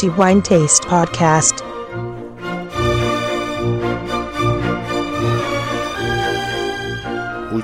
The Wine Taste Podcast.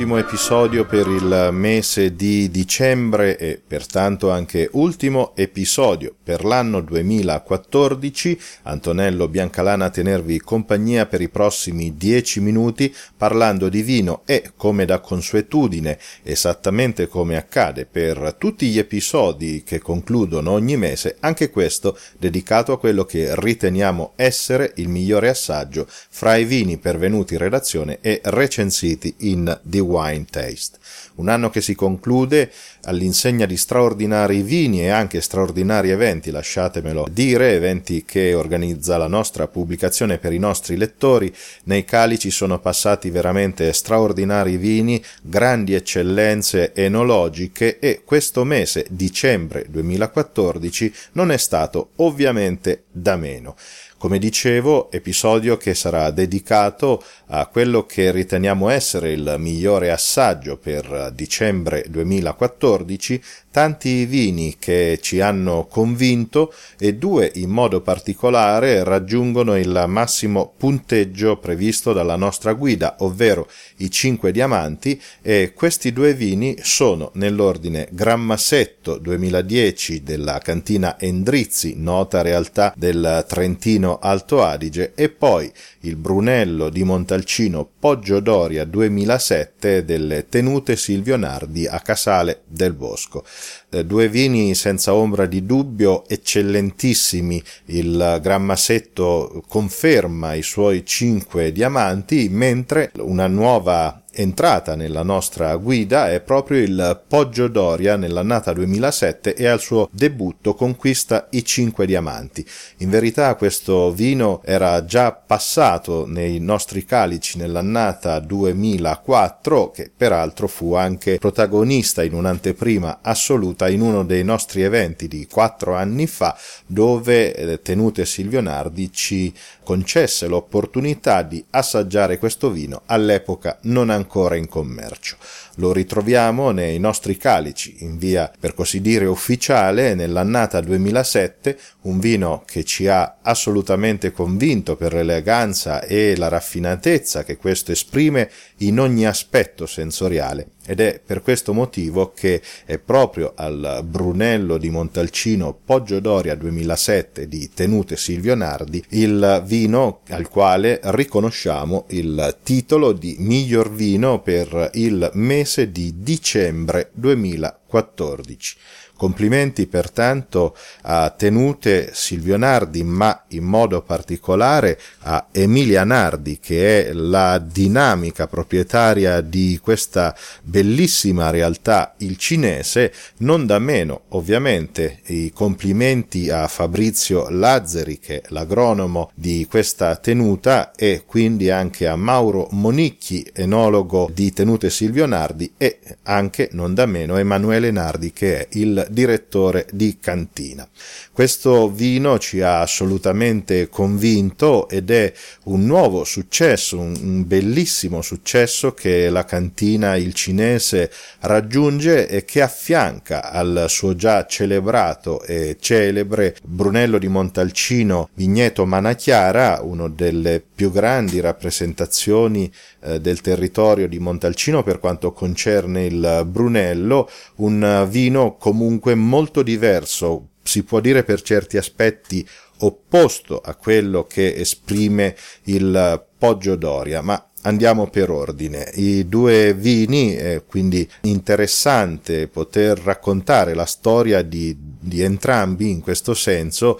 Ultimo episodio per il mese di dicembre e pertanto anche ultimo episodio per l'anno 2014. Antonello Biancalana a tenervi compagnia per i prossimi dieci minuti parlando di vino e, come da consuetudine, esattamente come accade per tutti gli episodi che concludono ogni mese, anche questo dedicato a quello che riteniamo essere il migliore assaggio fra i vini pervenuti in redazione e recensiti in The Wine Taste. Un anno che si conclude all'insegna di straordinari vini e anche straordinari eventi, lasciatemelo dire, eventi che organizza la nostra pubblicazione per i nostri lettori. Nei calici sono passati veramente straordinari vini, grandi eccellenze enologiche e questo mese, dicembre 2014, non è stato ovviamente da meno. Come dicevo, episodio che sarà dedicato a quello che riteniamo essere il migliore assaggio per dicembre 2014, tanti vini che ci hanno convinto e due in modo particolare raggiungono il massimo punteggio previsto dalla nostra guida, ovvero i 5 diamanti e questi due vini sono nell'ordine Grammasetto 2010 della cantina Endrizzi, nota realtà del Trentino Alto Adige e poi il Brunello di Montalcino Poggio Doria 2007 delle tenute Silvio Nardi a Casale del Bosco. Eh, due vini senza ombra di dubbio eccellentissimi. Il Grammasetto conferma i suoi cinque diamanti, mentre una nuova entrata nella nostra guida è proprio il Poggio Doria nell'annata 2007 e al suo debutto conquista i 5 diamanti. In verità questo vino era già passato nei nostri calici nell'annata 2004 che peraltro fu anche protagonista in un'anteprima assoluta in uno dei nostri eventi di quattro anni fa dove eh, Tenute Silvio Nardi ci concesse l'opportunità di assaggiare questo vino all'epoca non ancora ancora in commercio. Lo ritroviamo nei nostri calici, in via per così dire ufficiale, nell'annata 2007, un vino che ci ha assolutamente convinto per l'eleganza e la raffinatezza che questo esprime in ogni aspetto sensoriale ed è per questo motivo che è proprio al Brunello di Montalcino Poggio Doria 2007 di Tenute Silvio Nardi il vino al quale riconosciamo il titolo di miglior vino per il mese di dicembre 2014. Complimenti pertanto a Tenute Silvio Nardi, ma in modo particolare a Emilia Nardi, che è la dinamica proprietaria di questa bellissima realtà il cinese, non da meno ovviamente i complimenti a Fabrizio Lazzari, che è l'agronomo di questa tenuta, e quindi anche a Mauro Monicchi, enologo di Tenute Silvio Nardi, e anche non da meno Emanuele Nardi, che è il direttore di cantina. Questo vino ci ha assolutamente convinto ed è un nuovo successo, un bellissimo successo che la cantina Il Cinese raggiunge e che affianca al suo già celebrato e celebre Brunello di Montalcino Vigneto Manachiara, una delle più grandi rappresentazioni eh, del territorio di Montalcino per quanto concerne il Brunello, un vino comunque molto diverso, si può dire per certi aspetti opposto a quello che esprime il Poggio Doria, ma Andiamo per ordine. I due vini, è quindi interessante poter raccontare la storia di, di entrambi in questo senso,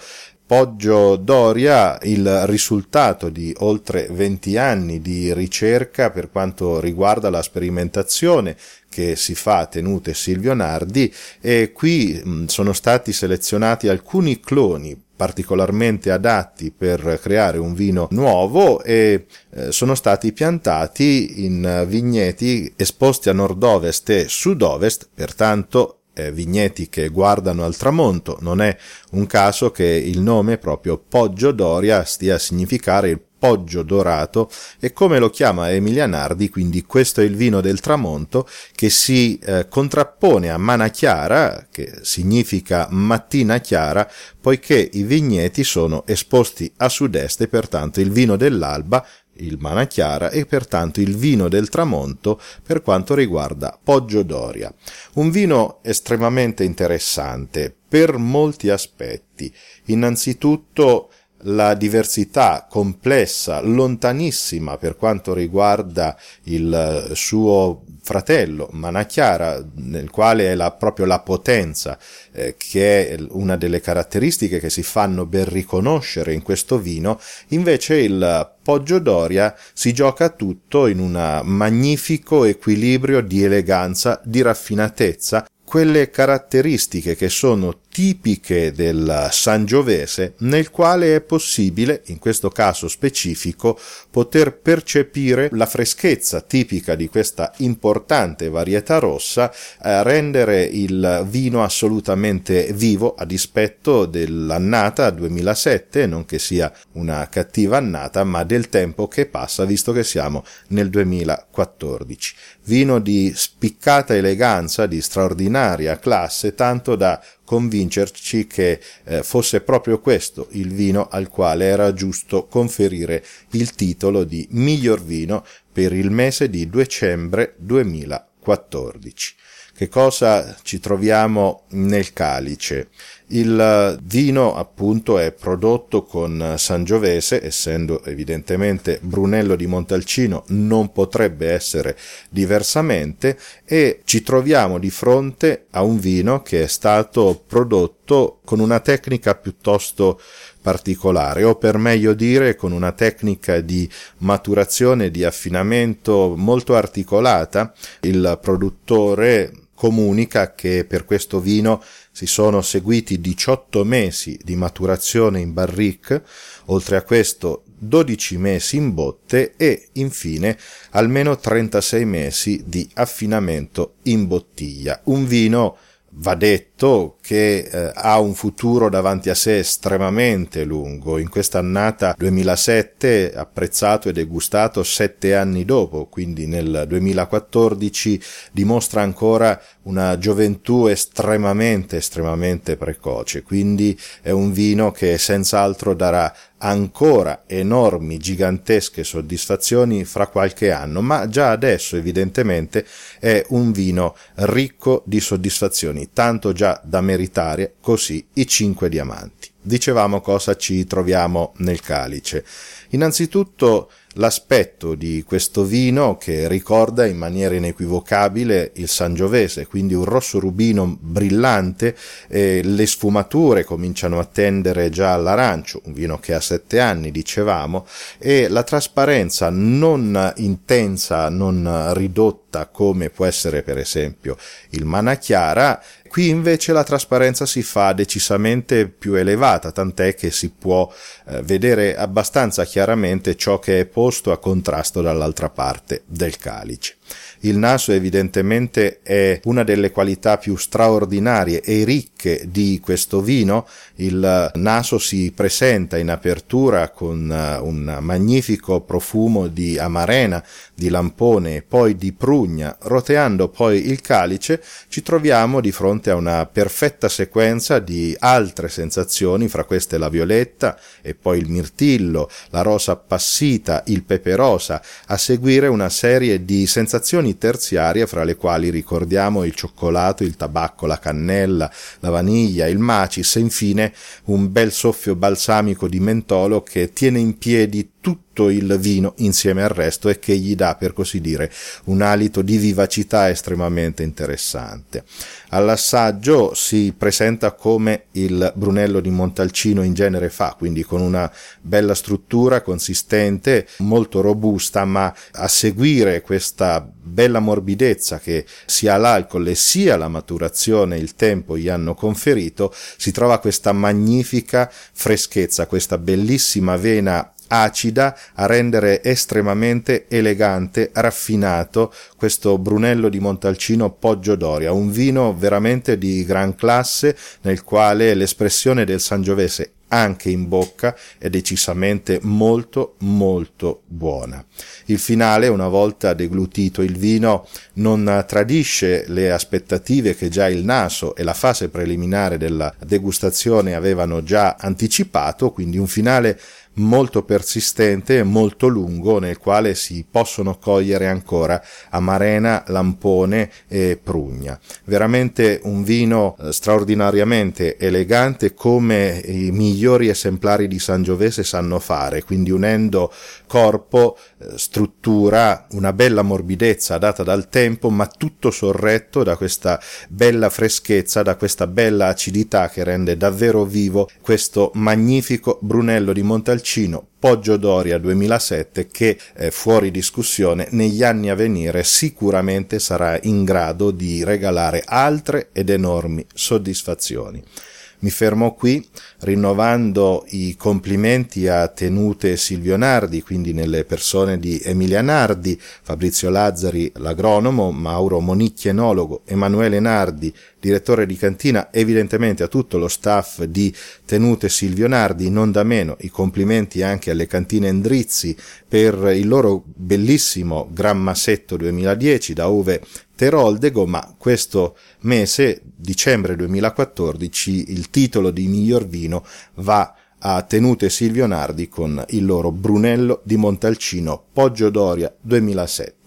Poggio Doria il risultato di oltre 20 anni di ricerca per quanto riguarda la sperimentazione che si fa a tenute Silvio Nardi e qui sono stati selezionati alcuni cloni particolarmente adatti per creare un vino nuovo e eh, sono stati piantati in vigneti esposti a nord-ovest e sud-ovest, pertanto eh, vigneti che guardano al tramonto. Non è un caso che il nome proprio Poggio Doria stia a significare il Poggio Dorato e come lo chiama Emilia Nardi, quindi questo è il vino del tramonto che si eh, contrappone a Mana Chiara, che significa mattina chiara, poiché i vigneti sono esposti a sud-est e pertanto il vino dell'alba il Mana Chiara e pertanto il vino del tramonto per quanto riguarda Poggio Doria. Un vino estremamente interessante per molti aspetti. Innanzitutto la diversità complessa, lontanissima per quanto riguarda il suo fratello Manachiara, nel quale è la, proprio la potenza, eh, che è una delle caratteristiche che si fanno ben riconoscere in questo vino, invece il Poggio Doria si gioca tutto in un magnifico equilibrio di eleganza, di raffinatezza, quelle caratteristiche che sono tipiche del Sangiovese nel quale è possibile, in questo caso specifico, poter percepire la freschezza tipica di questa importante varietà rossa, eh, rendere il vino assolutamente vivo a dispetto dell'annata 2007, non che sia una cattiva annata, ma del tempo che passa visto che siamo nel 2014 vino di spiccata eleganza, di straordinaria classe, tanto da convincerci che eh, fosse proprio questo il vino al quale era giusto conferire il titolo di miglior vino per il mese di dicembre 2014. Che cosa ci troviamo nel calice? Il vino appunto è prodotto con Sangiovese, essendo evidentemente Brunello di Montalcino non potrebbe essere diversamente e ci troviamo di fronte a un vino che è stato prodotto con una tecnica piuttosto particolare o per meglio dire con una tecnica di maturazione di affinamento molto articolata. Il produttore comunica che per questo vino si sono seguiti 18 mesi di maturazione in barrique, oltre a questo 12 mesi in botte e infine almeno 36 mesi di affinamento in bottiglia. Un vino va detto che eh, ha un futuro davanti a sé estremamente lungo. In questa annata 2007 apprezzato e degustato sette anni dopo, quindi nel 2014 dimostra ancora una gioventù estremamente, estremamente precoce. Quindi è un vino che senz'altro darà ancora enormi, gigantesche soddisfazioni fra qualche anno, ma già adesso evidentemente è un vino ricco di soddisfazioni, tanto già da meritare così i cinque diamanti. Dicevamo cosa ci troviamo nel calice. Innanzitutto l'aspetto di questo vino che ricorda in maniera inequivocabile il Sangiovese, quindi un rosso rubino brillante, e le sfumature cominciano a tendere già all'arancio, un vino che ha sette anni, dicevamo, e la trasparenza non intensa, non ridotta come può essere per esempio il Mana Chiara, Qui invece la trasparenza si fa decisamente più elevata, tant'è che si può eh, vedere abbastanza chiaramente ciò che è posto a contrasto dall'altra parte del calice. Il naso evidentemente è una delle qualità più straordinarie e ricche di questo vino. Il naso si presenta in apertura con eh, un magnifico profumo di amarena, di lampone e poi di prugna. Roteando poi il calice ci troviamo di fronte a una perfetta sequenza di altre sensazioni, fra queste la violetta e poi il mirtillo, la rosa appassita, il pepe rosa, a seguire una serie di sensazioni terziarie fra le quali ricordiamo il cioccolato, il tabacco, la cannella, la vaniglia, il macis e infine un bel soffio balsamico di mentolo che tiene in piedi tutto il vino insieme al resto e che gli dà, per così dire, un alito di vivacità estremamente interessante. All'assaggio si presenta come il Brunello di Montalcino in genere fa, quindi con una bella struttura consistente, molto robusta, ma a seguire questa bella morbidezza che sia l'alcol e sia la maturazione il tempo gli hanno conferito, si trova questa magnifica freschezza, questa bellissima vena acida a rendere estremamente elegante, raffinato questo Brunello di Montalcino Poggio Doria, un vino veramente di gran classe nel quale l'espressione del Sangiovese anche in bocca è decisamente molto molto buona. Il finale, una volta deglutito il vino, non tradisce le aspettative che già il naso e la fase preliminare della degustazione avevano già anticipato, quindi un finale molto persistente e molto lungo nel quale si possono cogliere ancora amarena, lampone e prugna. Veramente un vino eh, straordinariamente elegante come i migliori esemplari di Sangiovese sanno fare, quindi unendo corpo, eh, struttura, una bella morbidezza data dal tempo, ma tutto sorretto da questa bella freschezza, da questa bella acidità che rende davvero vivo questo magnifico Brunello di Montalcino Montalcino Poggio Doria 2007 che è fuori discussione negli anni a venire sicuramente sarà in grado di regalare altre ed enormi soddisfazioni. Mi fermo qui rinnovando i complimenti a Tenute Silvio Nardi, quindi nelle persone di Emilia Nardi, Fabrizio Lazzari, l'agronomo, Mauro Monicchi, enologo, Emanuele Nardi, direttore di cantina, evidentemente a tutto lo staff di Tenute Silvio Nardi, non da meno i complimenti anche alle cantine Endrizzi per il loro bellissimo Gran Massetto 2010, da Uve Teroldego, ma questo mese, dicembre 2014, il titolo di miglior vino va a Tenute Silvio Nardi con il loro Brunello di Montalcino Poggio Doria 2007.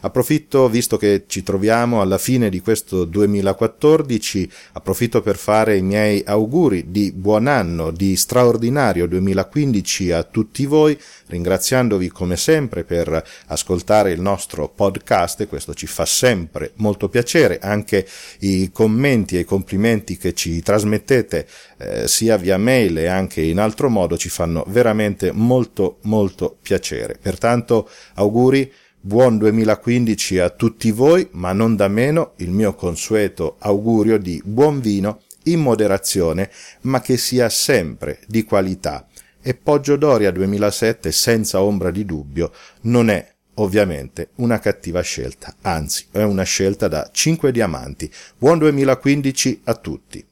Approfitto, visto che ci troviamo alla fine di questo 2014, approfitto per fare i miei auguri di buon anno, di straordinario 2015 a tutti voi, ringraziandovi come sempre per ascoltare il nostro podcast questo ci fa sempre molto piacere, anche i commenti e i complimenti che ci trasmettete eh, sia via mail e anche in altro modo ci fanno veramente molto molto piacere. Pertanto auguri Buon 2015 a tutti voi, ma non da meno il mio consueto augurio di buon vino in moderazione, ma che sia sempre di qualità. E Poggio Doria 2007, senza ombra di dubbio, non è ovviamente una cattiva scelta, anzi è una scelta da 5 diamanti. Buon 2015 a tutti.